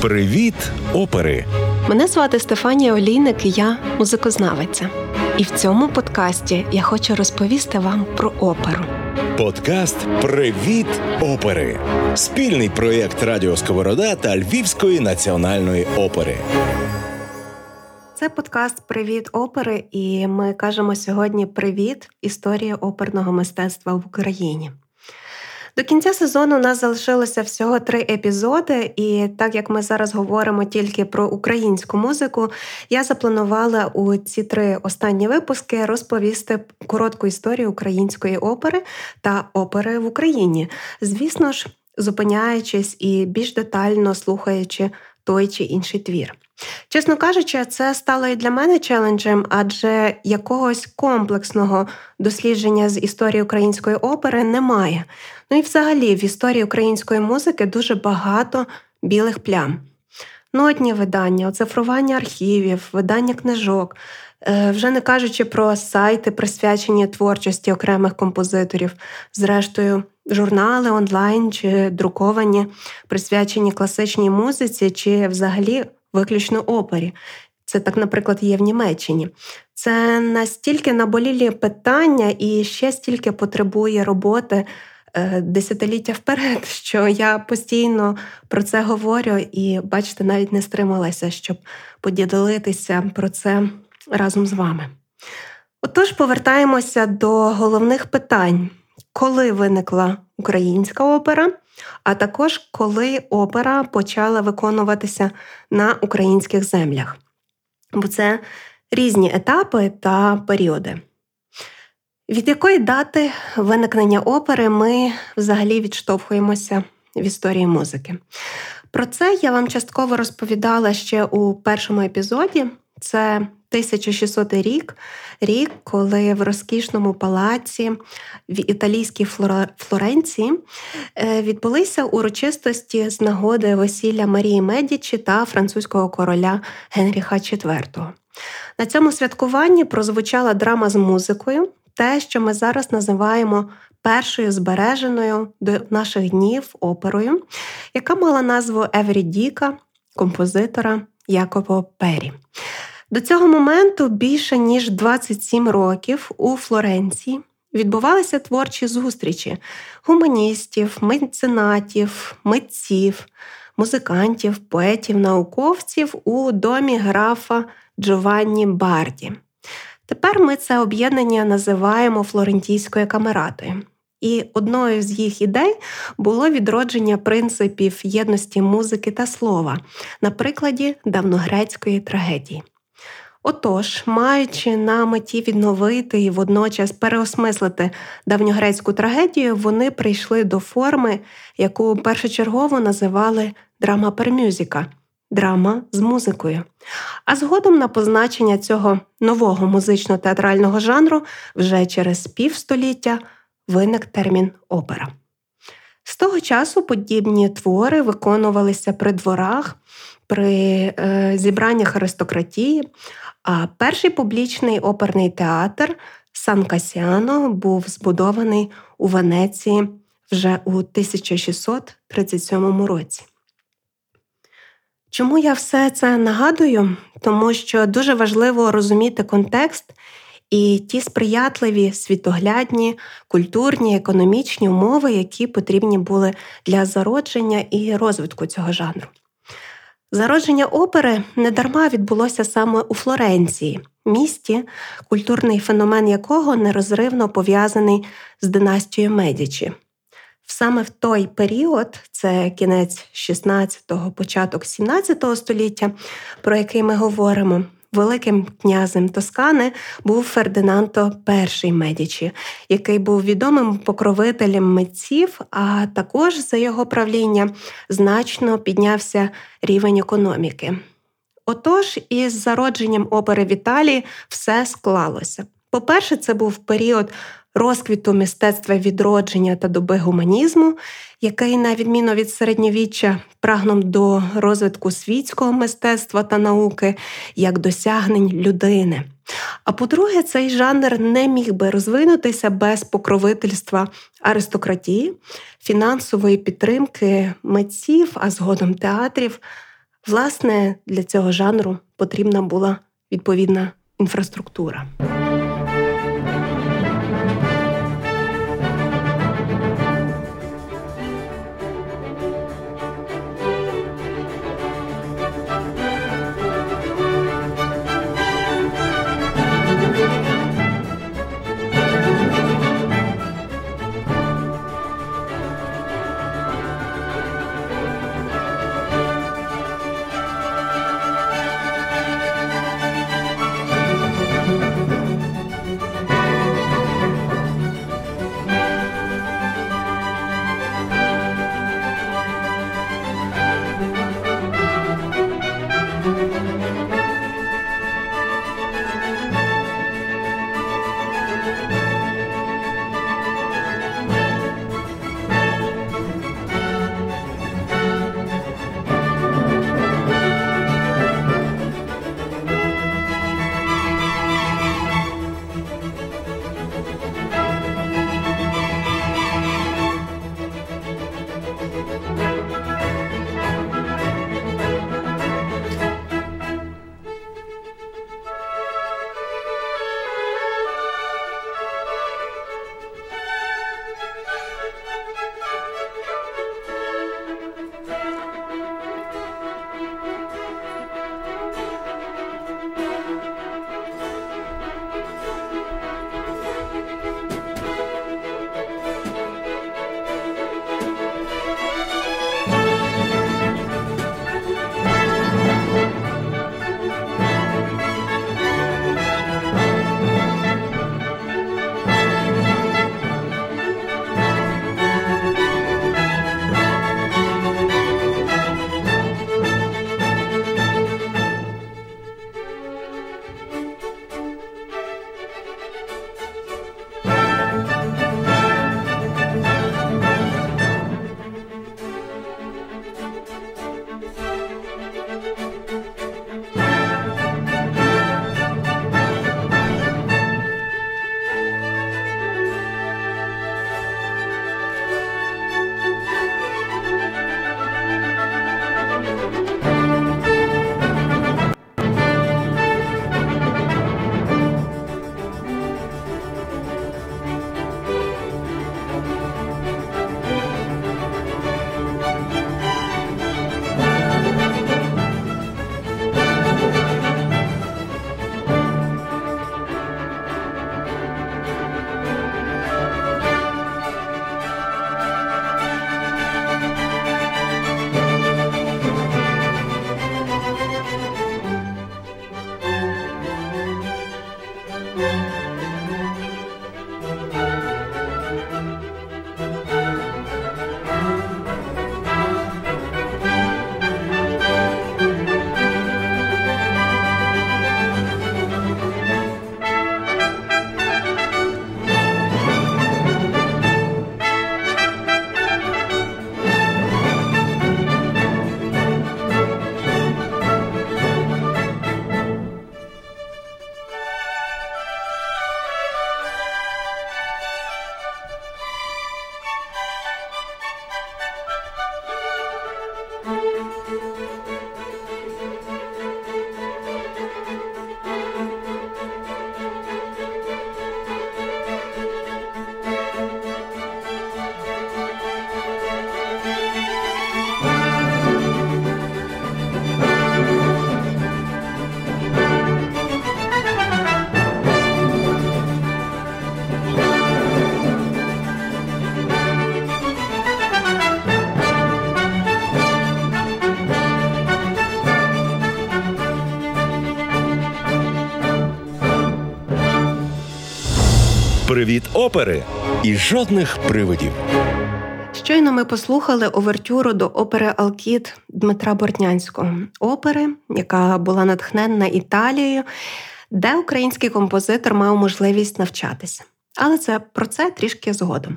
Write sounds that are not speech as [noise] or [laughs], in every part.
Привіт, опери! Мене звати Стефанія Олійник, і я музикознавиця. І в цьому подкасті я хочу розповісти вам про оперу. Подкаст Привіт, опери! Спільний проєкт Радіо Сковорода та Львівської національної опери. Це подкаст Привіт опери, і ми кажемо сьогодні Привіт історії оперного мистецтва в Україні. До кінця сезону у нас залишилося всього три епізоди, і так як ми зараз говоримо тільки про українську музику, я запланувала у ці три останні випуски розповісти коротку історію української опери та опери в Україні. Звісно ж, зупиняючись і більш детально слухаючи той чи інший твір. Чесно кажучи, це стало і для мене челенджем, адже якогось комплексного дослідження з історії української опери немає. Ну і взагалі в історії української музики дуже багато білих плям. Нотні видання, оцифрування архівів, видання книжок, е, вже не кажучи про сайти, присвячені творчості окремих композиторів, зрештою, журнали онлайн чи друковані, присвячені класичній музиці, чи взагалі виключно опері. Це так, наприклад, є в Німеччині. Це настільки наболілі питання і ще стільки потребує роботи десятиліття вперед, [laughs] що я постійно про це говорю і, бачите, навіть не стрималася, щоб поділитися про це разом з вами. Отож, повертаємося до головних питань, коли виникла українська опера, а також коли опера почала виконуватися на українських землях. Бо це різні етапи та періоди. Від якої дати виникнення опери ми взагалі відштовхуємося в історії музики? Про це я вам частково розповідала ще у першому епізоді. Це 1600 рік, рік, коли в розкішному палаці в італійській Флоренції е, відбулися урочистості з нагоди весілля Марії Медічі та французького короля Генріха IV. На цьому святкуванні прозвучала драма з музикою, те, що ми зараз називаємо першою збереженою до наших днів оперою, яка мала назву Еврідіка композитора Якова Пері. До цього моменту більше ніж 27 років у Флоренції відбувалися творчі зустрічі гуманістів, меценатів, митців, музикантів, поетів, науковців у домі графа Джованні Барді. Тепер ми це об'єднання називаємо Флорентійською камератою. І одною з їх ідей було відродження принципів єдності музики та слова на прикладі давногрецької трагедії. Отож, маючи на меті відновити і водночас переосмислити давньогрецьку трагедію, вони прийшли до форми, яку першочергово називали драма пермюзіка драма з музикою. А згодом на позначення цього нового музично-театрального жанру вже через півстоліття виник термін опера. З того часу подібні твори виконувалися при дворах, при е, зібраннях аристократії, а перший публічний оперний театр Сан Касіано був збудований у Венеції вже у 1637 році. Чому я все це нагадую? Тому що дуже важливо розуміти контекст і ті сприятливі світоглядні, культурні, економічні умови, які потрібні були для зародження і розвитку цього жанру. Зародження опери недарма відбулося саме у Флоренції, місті, культурний феномен якого нерозривно пов'язаний з династією Медічі. Саме в той період, це кінець 16-го, початок 17 століття, про який ми говоримо, великим князем Тоскани був Фердинандо І Медічі, який був відомим покровителем митців, а також за його правління значно піднявся рівень економіки. Отож, із зародженням опери в Італії все склалося. По-перше, це був період розквіту мистецтва відродження та доби гуманізму, який, на відміну від середньовіччя, прагнув до розвитку світського мистецтва та науки як досягнень людини. А по-друге, цей жанр не міг би розвинутися без покровительства аристократії, фінансової підтримки митців, а згодом театрів, Власне, для цього жанру потрібна була відповідна інфраструктура. Опери і жодних привидів. Щойно ми послухали овертюру до опери Алкіт Дмитра Бортнянського, опери, яка була натхненна Італією, де український композитор мав можливість навчатися. Але це про це трішки згодом.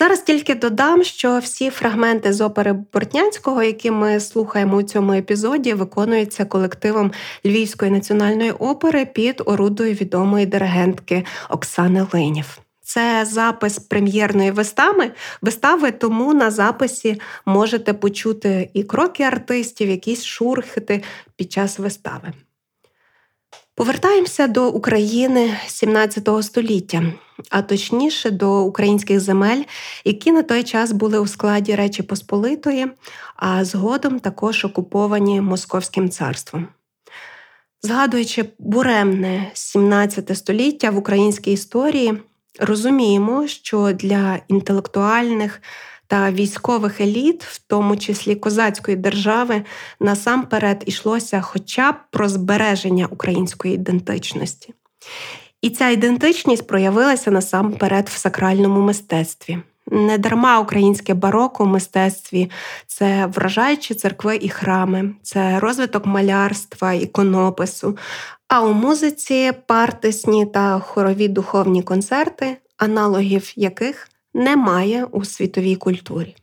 Зараз тільки додам, що всі фрагменти з опери Бортнянського, які ми слухаємо у цьому епізоді, виконуються колективом Львівської національної опери під орудою відомої диригентки Оксани Линів. Це запис прем'єрної вистави, вистави, тому на записі можете почути і кроки артистів, якісь шурхити під час вистави. Повертаємося до України 17 століття, а точніше до українських земель, які на той час були у складі Речі Посполитої, а згодом також окуповані Московським царством. Згадуючи буремне 17 століття в українській історії, розуміємо, що для інтелектуальних та військових еліт, в тому числі козацької держави, насамперед йшлося хоча б про збереження української ідентичності. І ця ідентичність проявилася насамперед в сакральному мистецтві. Не дарма українське бароко в мистецтві це вражаючі церкви і храми, це розвиток малярства, іконопису. А у музиці партисні та хорові духовні концерти, аналогів яких немає у світовій культурі.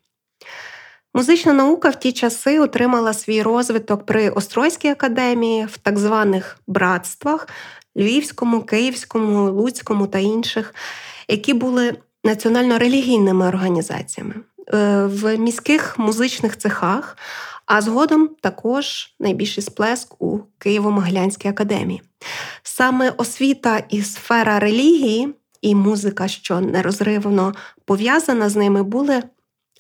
Музична наука в ті часи отримала свій розвиток при Острозькій академії, в так званих братствах Львівському, Київському, Луцькому та інших, які були національно-релігійними організаціями е, в міських музичних цехах, а згодом також найбільший сплеск у Києво-Могилянській академії. Саме освіта і сфера релігії і музика, що нерозривно пов'язана з ними, були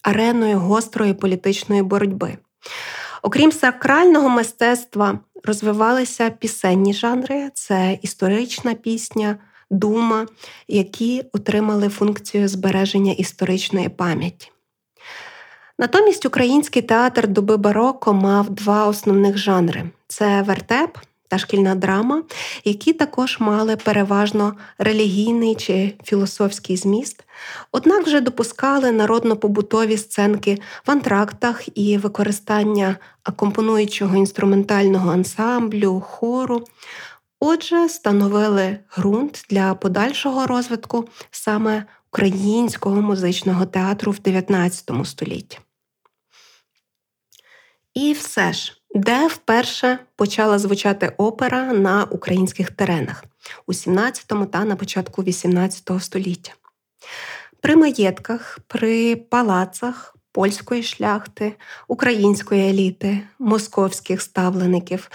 ареною гострої політичної боротьби. Окрім сакрального мистецтва, розвивалися пісенні жанри, це історична пісня, дума, які отримали функцію збереження історичної пам'яті. Натомість український театр доби бароко мав два основних жанри: це вертеп та шкільна драма, які також мали переважно релігійний чи філософський зміст, однак вже допускали народно-побутові сценки в антрактах і використання акомпонуючого інструментального ансамблю, хору. Отже, становили ґрунт для подальшого розвитку саме українського музичного театру в 19 столітті. І все ж, де вперше почала звучати опера на українських теренах у 17 та на початку 18 століття. При маєтках, при палацах польської шляхти, української еліти, московських ставлеників,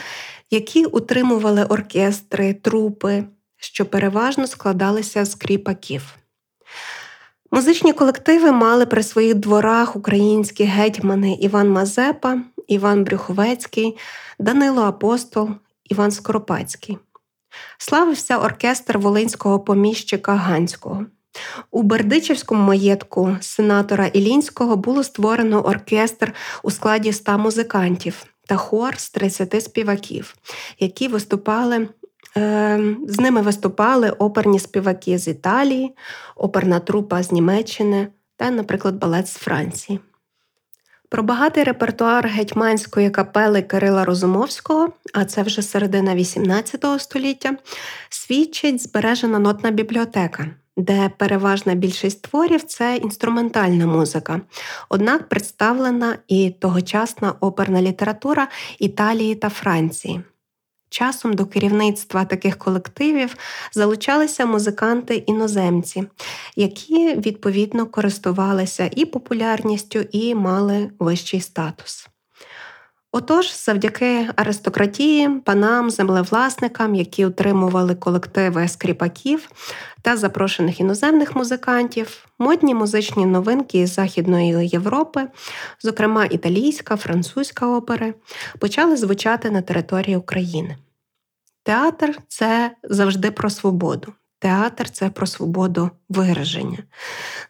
які утримували оркестри, трупи, що переважно складалися з кріпаків. Музичні колективи мали при своїх дворах українські гетьмани Іван Мазепа, Іван Брюховецький, Данило Апостол, Іван Скоропадський. Славився оркестр волинського поміщика Ганського. У Бердичівському маєтку сенатора Ілінського було створено оркестр у складі ста музикантів та хор з 30 співаків, які виступали. Е, з ними виступали оперні співаки з Італії, оперна трупа з Німеччини та, наприклад, балет з Франції. Про багатий репертуар гетьманської капели Кирила Розумовського, а це вже середина XVIII століття, свідчить збережена нотна бібліотека, де переважна більшість творів це інструментальна музика, однак представлена і тогочасна оперна література Італії та Франції. Часом до керівництва таких колективів залучалися музиканти-іноземці, які відповідно користувалися і популярністю, і мали вищий статус. Отож, завдяки аристократії, панам, землевласникам, які утримували колективи скріпаків та запрошених іноземних музикантів, модні музичні новинки з Західної Європи, зокрема італійська, французька опери, почали звучати на території України. Театр це завжди про свободу. Театр це про свободу вираження.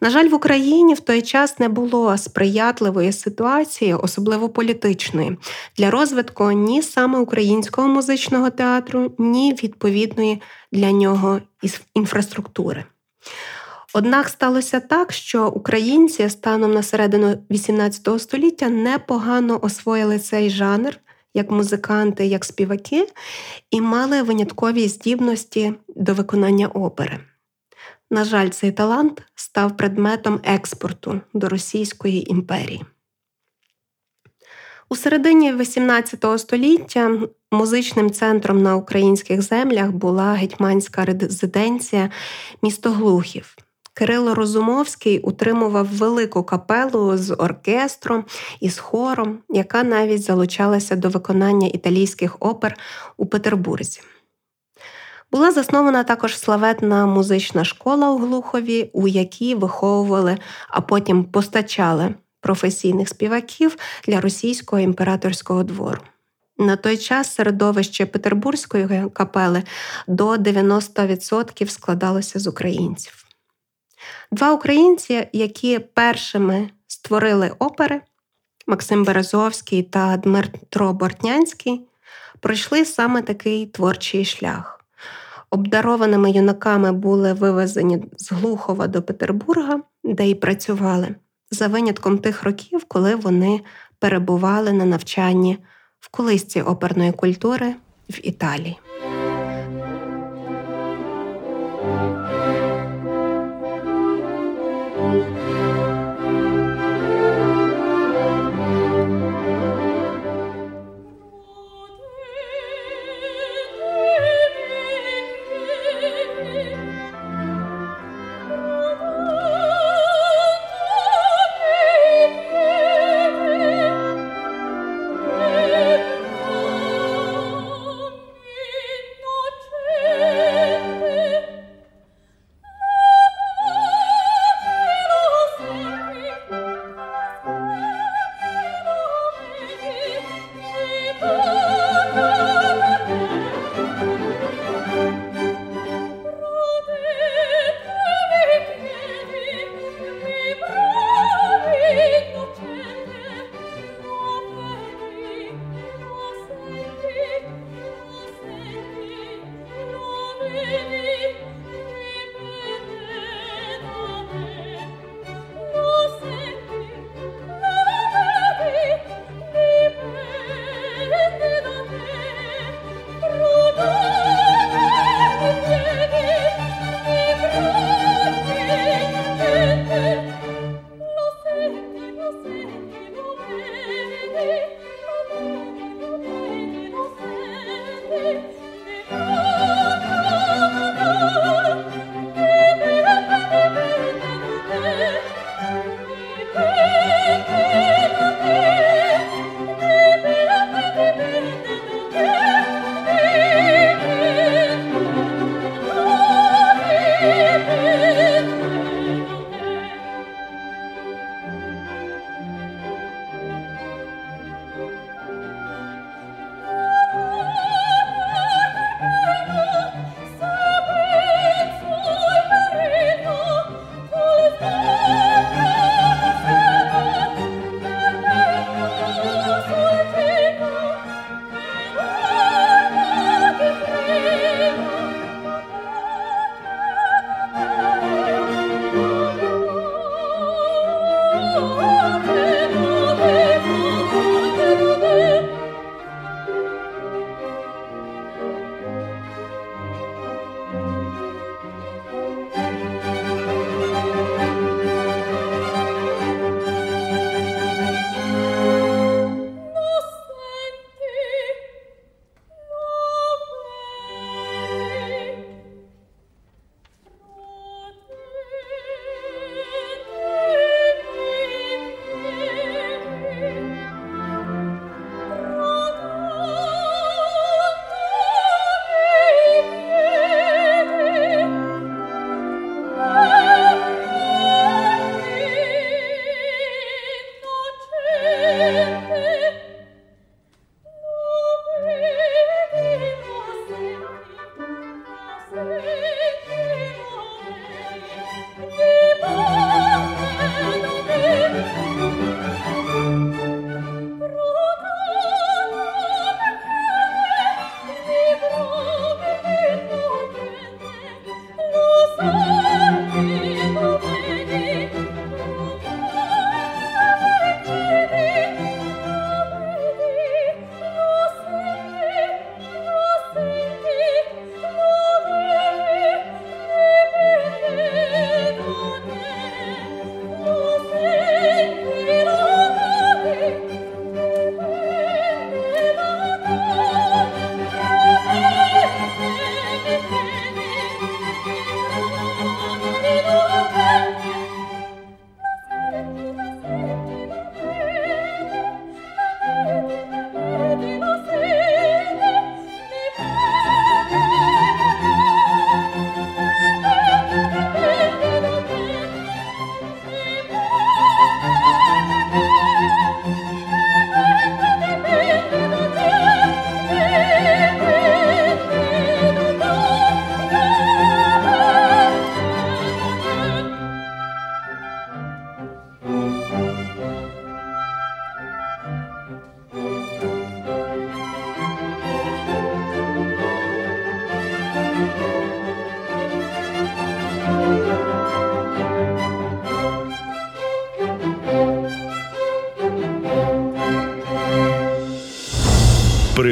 На жаль, в Україні в той час не було сприятливої ситуації, особливо політичної, для розвитку ні саме українського музичного театру, ні відповідної для нього інфраструктури. Однак сталося так, що українці станом на середину XVIII століття непогано освоїли цей жанр як музиканти, як співаки, і мали виняткові здібності до виконання опери. На жаль, цей талант став предметом експорту до Російської імперії. У середині XVIII століття музичним центром на українських землях була гетьманська резиденція місто Глухів. Кирило Розумовський утримував велику капелу з оркестром і з хором, яка навіть залучалася до виконання італійських опер у Петербурзі. Була заснована також славетна музична школа у Глухові, у якій виховували, а потім постачали професійних співаків для російського імператорського двору. На той час середовище Петербурзької капели до 90% складалося з українців. Два українці, які першими створили опери Максим Березовський та Дмитро Бортнянський, пройшли саме такий творчий шлях. Обдарованими юнаками були вивезені з Глухова до Петербурга, де й працювали, за винятком тих років, коли вони перебували на навчанні в колисці оперної культури в Італії.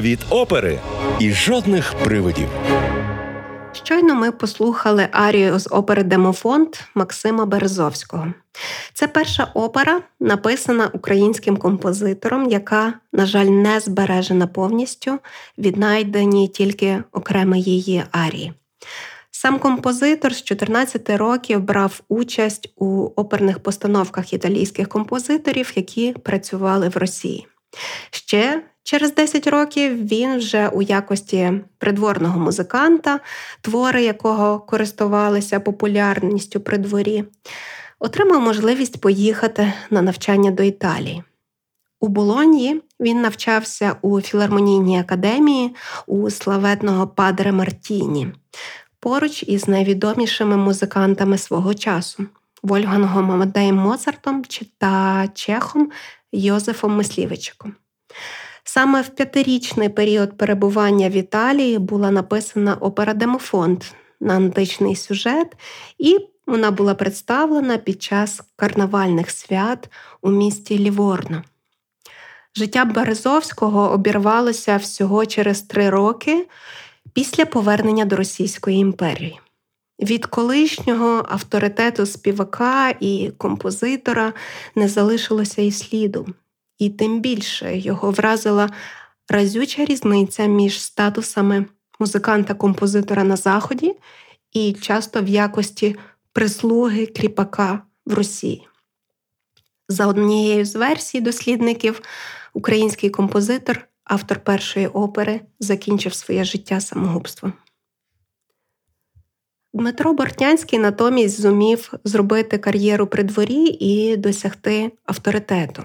Привіт, опери і жодних привидів. Щойно ми послухали арію з опери Демофонд Максима Березовського. Це перша опера, написана українським композитором, яка, на жаль, не збережена повністю, віднайдені тільки окремі її арії. Сам композитор з 14 років брав участь у оперних постановках італійських композиторів, які працювали в Росії. Ще через 10 років він вже у якості придворного музиканта, твори якого користувалися популярністю при дворі, отримав можливість поїхати на навчання до Італії. У Болоньї він навчався у філармонійній академії у славетного падре Мартіні поруч із найвідомішими музикантами свого часу Вольгангом Амадеєм Моцартом та Чехом Йозефом Мислівичиком. Саме в п'ятирічний період перебування в Італії була написана опера Демофонд на античний сюжет, і вона була представлена під час карнавальних свят у місті Ліворно. Життя Березовського обірвалося всього через три роки після повернення до Російської імперії. Від колишнього авторитету співака і композитора не залишилося і сліду, і тим більше його вразила разюча різниця між статусами музиканта-композитора на Заході і часто в якості прислуги кріпака в Росії. За однією з версій дослідників, український композитор автор першої опери, закінчив своє життя самогубством. Дмитро Бортнянський натомість зумів зробити кар'єру при дворі і досягти авторитету.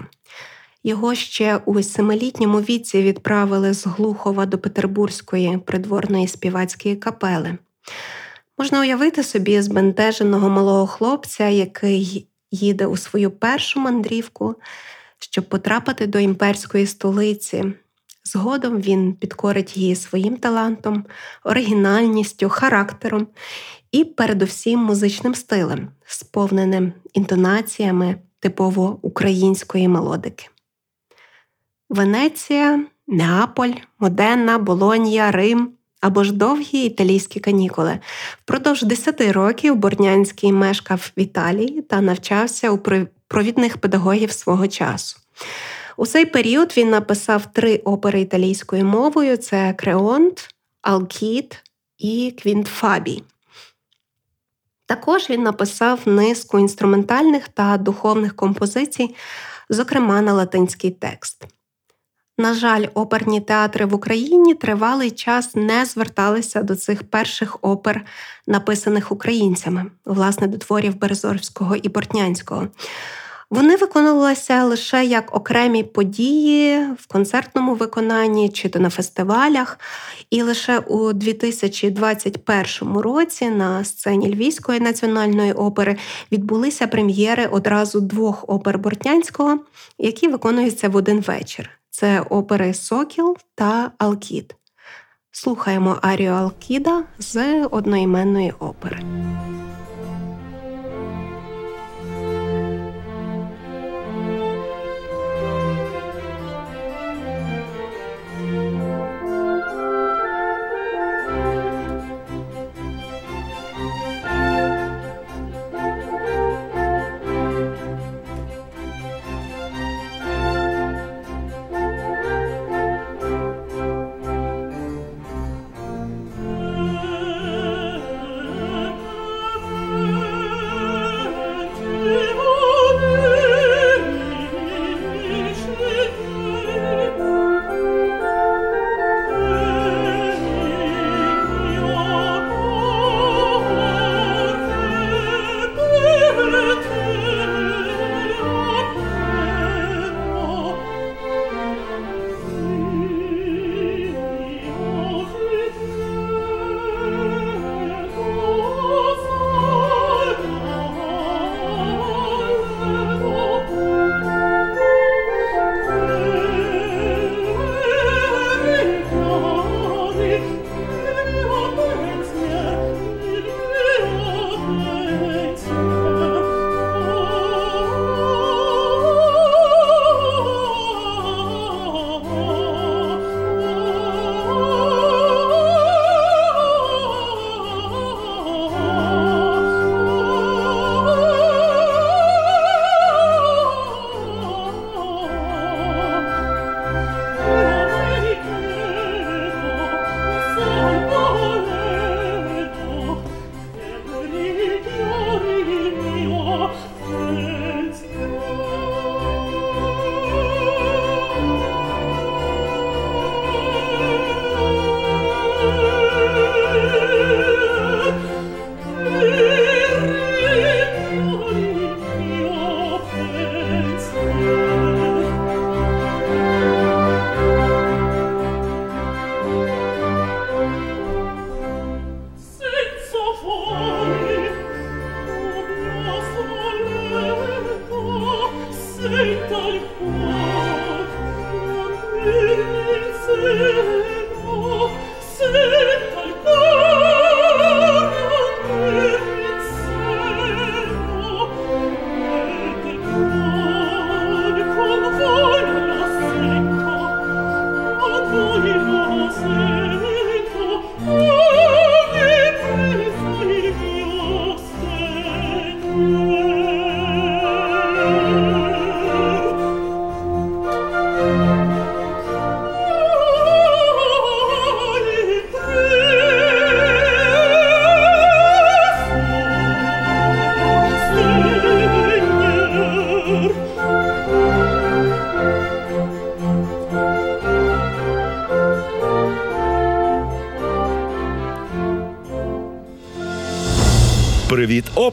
Його ще у семилітньому віці відправили з Глухова до Петербурзької придворної співацької капели. Можна уявити собі збентеженого малого хлопця, який їде у свою першу мандрівку, щоб потрапити до імперської столиці, Згодом він підкорить її своїм талантом, оригінальністю, характером і, передусім, музичним стилем, сповненим інтонаціями типово української мелодики. Венеція, Неаполь, Моденна, Болонія, Рим або ж довгі італійські канікули. Впродовж 10 років Борнянський мешкав в Італії та навчався у провідних педагогів свого часу. У цей період він написав три опери італійською мовою: це Креонт, Алкіт і Квінтфабі. Також він написав низку інструментальних та духовних композицій, зокрема на латинський текст. На жаль, оперні театри в Україні тривалий час не зверталися до цих перших опер, написаних українцями, власне, до творів Березорського і Бортнянського. Вони виконувалися лише як окремі події в концертному виконанні чи то на фестивалях. І лише у 2021 році на сцені Львівської національної опери відбулися прем'єри одразу двох опер Бортнянського, які виконуються в один вечір. Це опери Сокіл та Алкід. Слухаємо Арію Алкіда з одноіменної опери.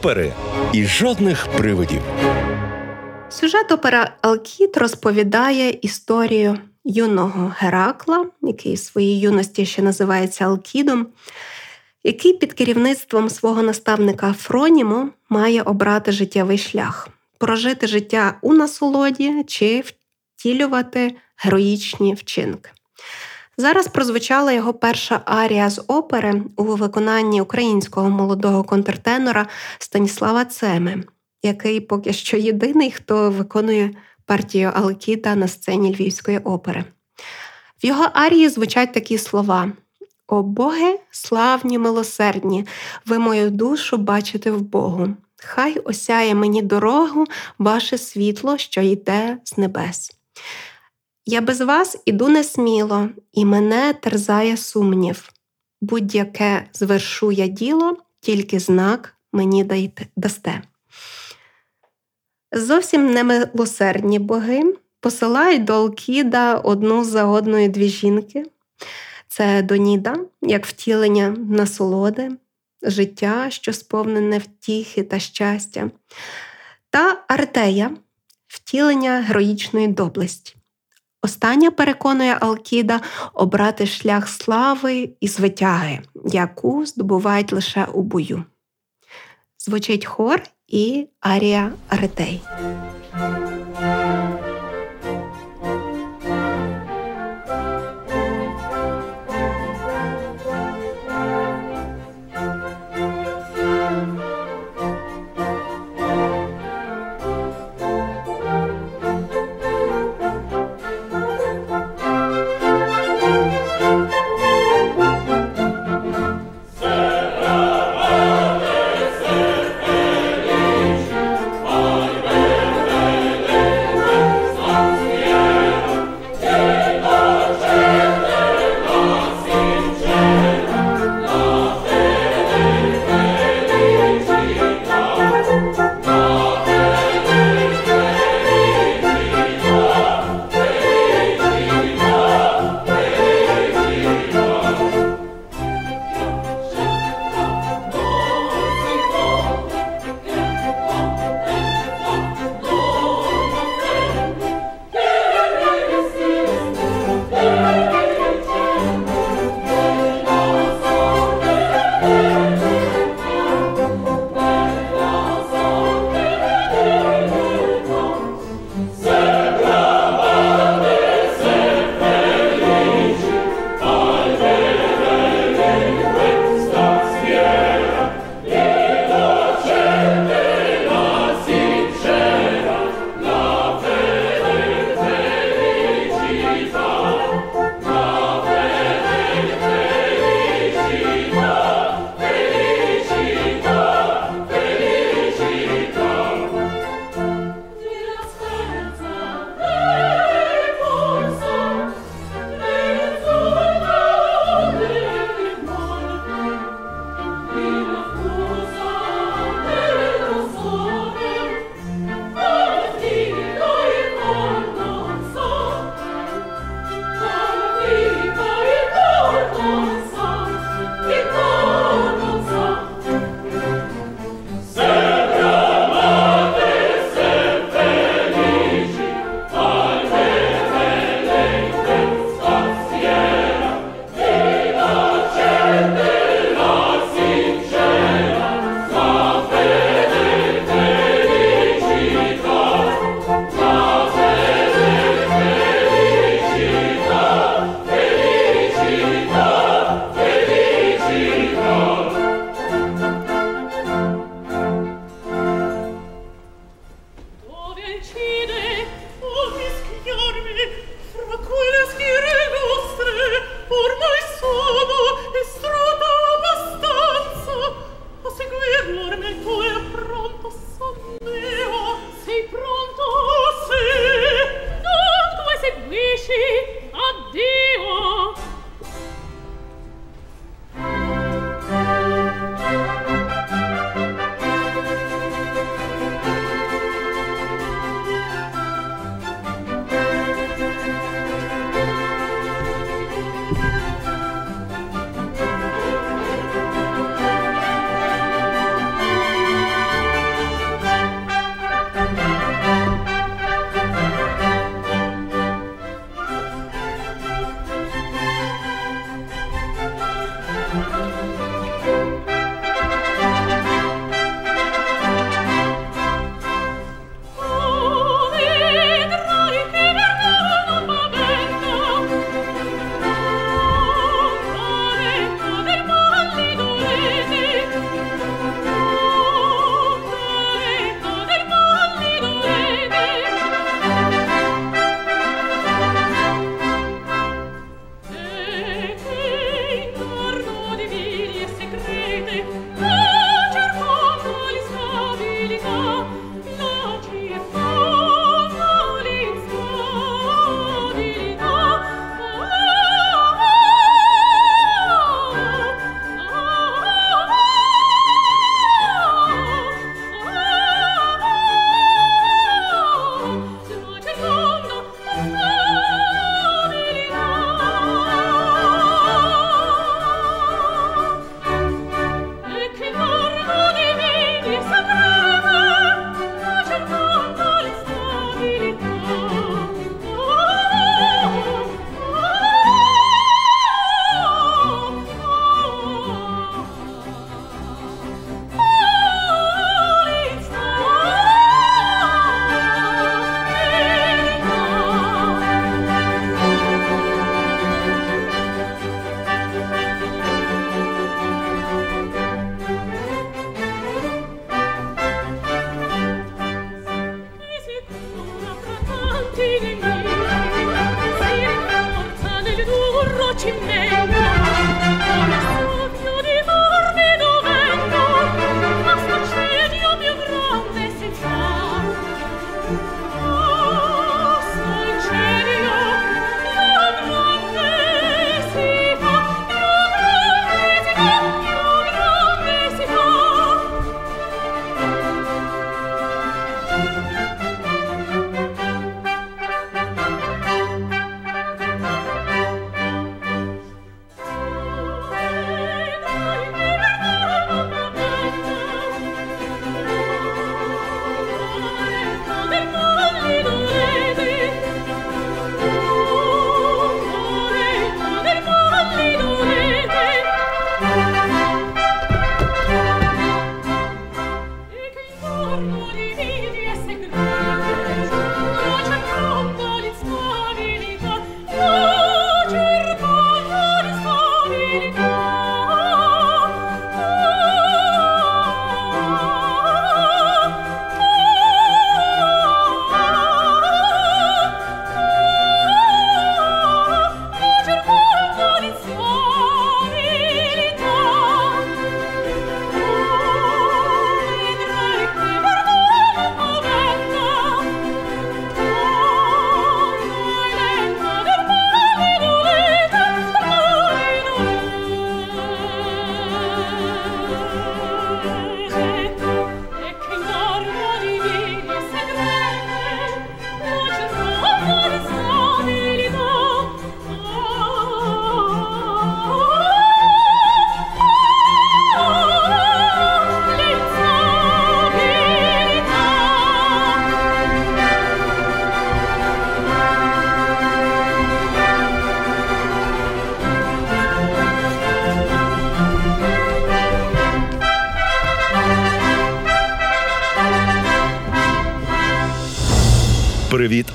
Опери і жодних привидів. Сюжет опера Алкіт розповідає історію юного Геракла, який в своїй юності ще називається Алкідом, який під керівництвом свого наставника Фроніму має обрати життєвий шлях, прожити життя у насолоді чи втілювати героїчні вчинки. Зараз прозвучала його перша арія з опери у виконанні українського молодого контртенора Станіслава Цеми, який поки що єдиний, хто виконує партію Алкіта на сцені Львівської опери. В його арії звучать такі слова: О Боги, славні, милосердні, ви мою душу бачите в Богу. Хай осяє мені дорогу ваше світло, що йде з небес. Я без вас іду несміло, і мене терзає сумнів. Будь-яке звершу я діло, тільки знак мені дасте. Зовсім немилосердні боги посилають до Алкіда одну за одною дві жінки. Це Доніда, як втілення насолоди, життя, що сповнене втіхи та щастя, та Артея втілення героїчної доблесті. Остання переконує Алкіда обрати шлях слави і звитяги, яку здобувають лише у бою. Звучить хор і арія Аретей.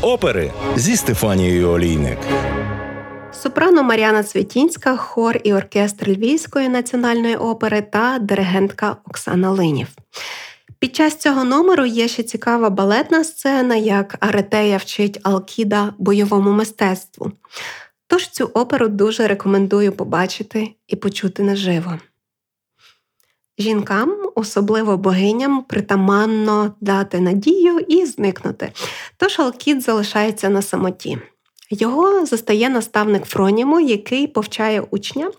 Опери зі Стефанією Олійник. Сопрано Мар'яна Цвітінська, хор і оркестр Львівської національної опери та диригентка Оксана Линів. Під час цього номеру є ще цікава балетна сцена, як Аретея вчить Алкіда бойовому мистецтву. Тож цю оперу дуже рекомендую побачити і почути наживо. Жінкам, особливо богиням, притаманно дати надію і зникнути. Тож Алкід залишається на самоті. Його застає наставник Фроніму, який повчає учня,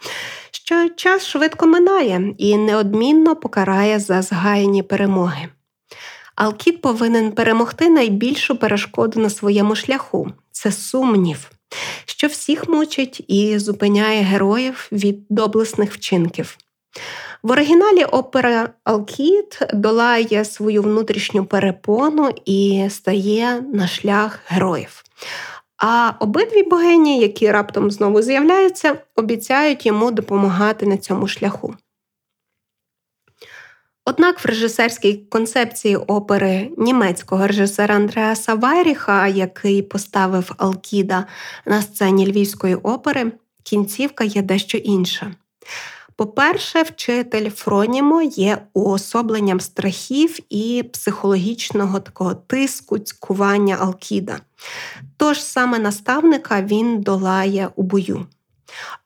що час швидко минає і неодмінно покарає за згаяні перемоги. Алкіт повинен перемогти найбільшу перешкоду на своєму шляху це сумнів, що всіх мучить і зупиняє героїв від доблесних вчинків. В оригіналі опера Алкіт долає свою внутрішню перепону і стає на шлях героїв. А обидві богині, які раптом знову з'являються, обіцяють йому допомагати на цьому шляху. Однак в режисерській концепції опери німецького режисера Андреаса Вайріха, який поставив Алкіда на сцені Львівської опери, кінцівка є дещо інша. По-перше, вчитель Фронімо є уособленням страхів і психологічного такого тиску, цькування Алкіда. Тож саме наставника він долає у бою.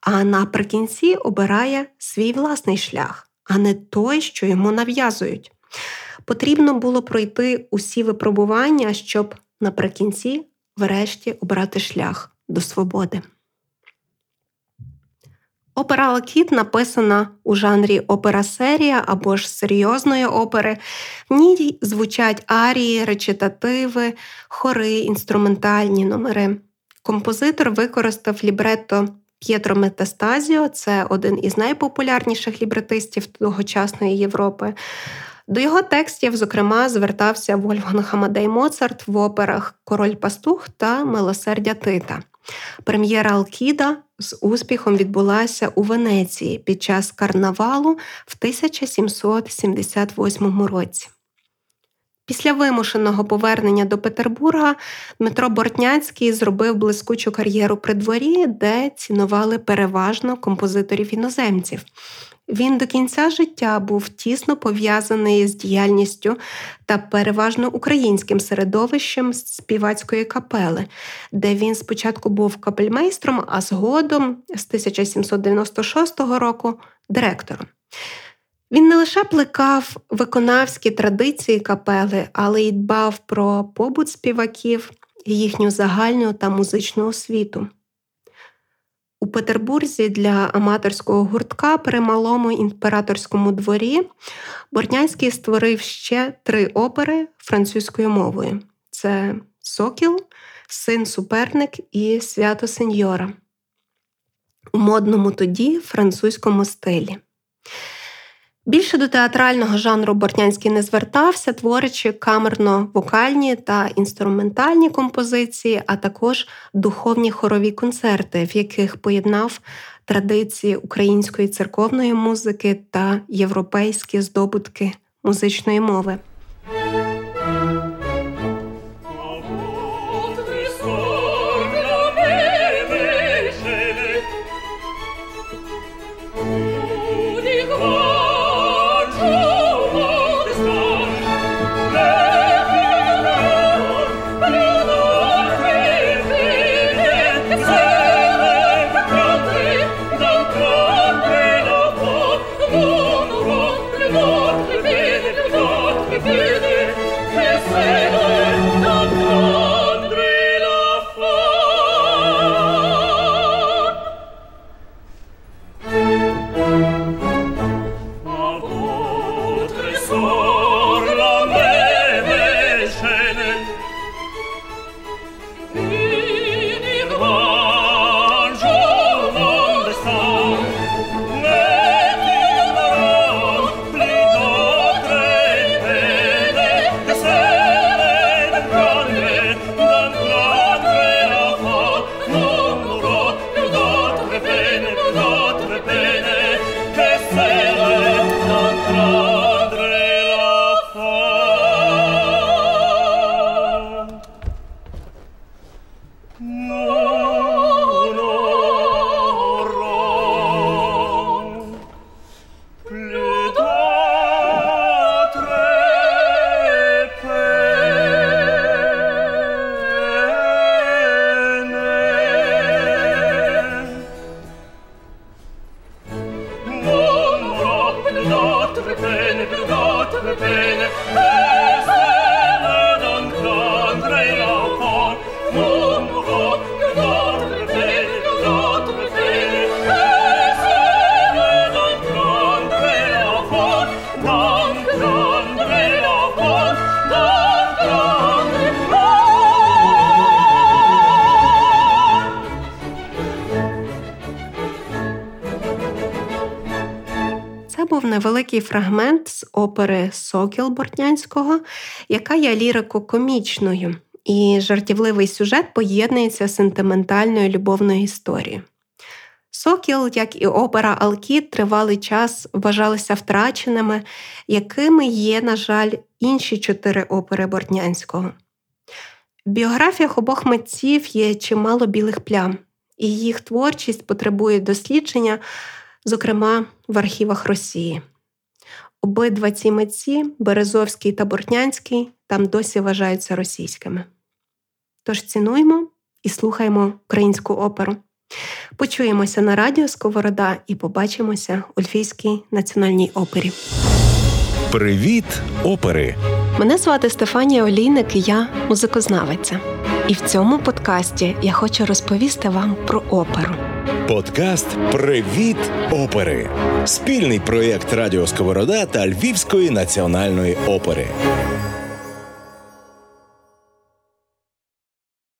А наприкінці обирає свій власний шлях, а не той, що йому нав'язують. Потрібно було пройти усі випробування, щоб наприкінці, врешті, обрати шлях до свободи. Опера Алкід написана у жанрі опера-серія або ж серйозної опери. В ній звучать арії, речитативи, хори, інструментальні номери. Композитор використав лібретто П'єтро Метастазіо, це один із найпопулярніших лібретистів тогочасної Європи. До його текстів, зокрема, звертався Вольфганг Амадей Моцарт в операх Король Пастух та Милосердя Тита. Прем'єра Алкіда з успіхом відбулася у Венеції під час карнавалу в 1778 році. Після вимушеного повернення до Петербурга Дмитро Бортняцький зробив блискучу кар'єру при дворі, де цінували переважно композиторів іноземців. Він до кінця життя був тісно пов'язаний з діяльністю та переважно українським середовищем співацької капели, де він спочатку був капельмейстром, а згодом з 1796 року директором. Він не лише плекав виконавські традиції капели, але й дбав про побут співаків, їхню загальну та музичну освіту. У Петербурзі для аматорського гуртка при малому імператорському дворі Бортнянський створив ще три опери французькою мовою: це Сокіл, Син Суперник і Свято Сеньора у модному тоді французькому стилі. Більше до театрального жанру Бортнянський не звертався, творячи камерно-вокальні та інструментальні композиції, а також духовні хорові концерти, в яких поєднав традиції української церковної музики та європейські здобутки музичної мови. Був невеликий фрагмент з опери Сокіл Бортнянського, яка є лірико-комічною, і жартівливий сюжет поєднується з сентиментальною любовною історією. Сокіл, як і опера Алкіт, тривалий час вважалися втраченими, якими є, на жаль, інші чотири опери Бортнянського. В біографіях обох митців є чимало білих плям, і їх творчість потребує дослідження, зокрема в архівах Росії. Обидва ці митці, Березовський та Бортнянський, там досі вважаються російськими. Тож цінуємо і слухаємо українську оперу. Почуємося на радіо Сковорода і побачимося у Львівській національній опері. Привіт, опери! Мене звати Стефанія Олійник, і я музикознавиця. І в цьому подкасті я хочу розповісти вам про оперу. Подкаст Привіт, опери! Спільний проєкт Радіо Сковорода та Львівської національної опери.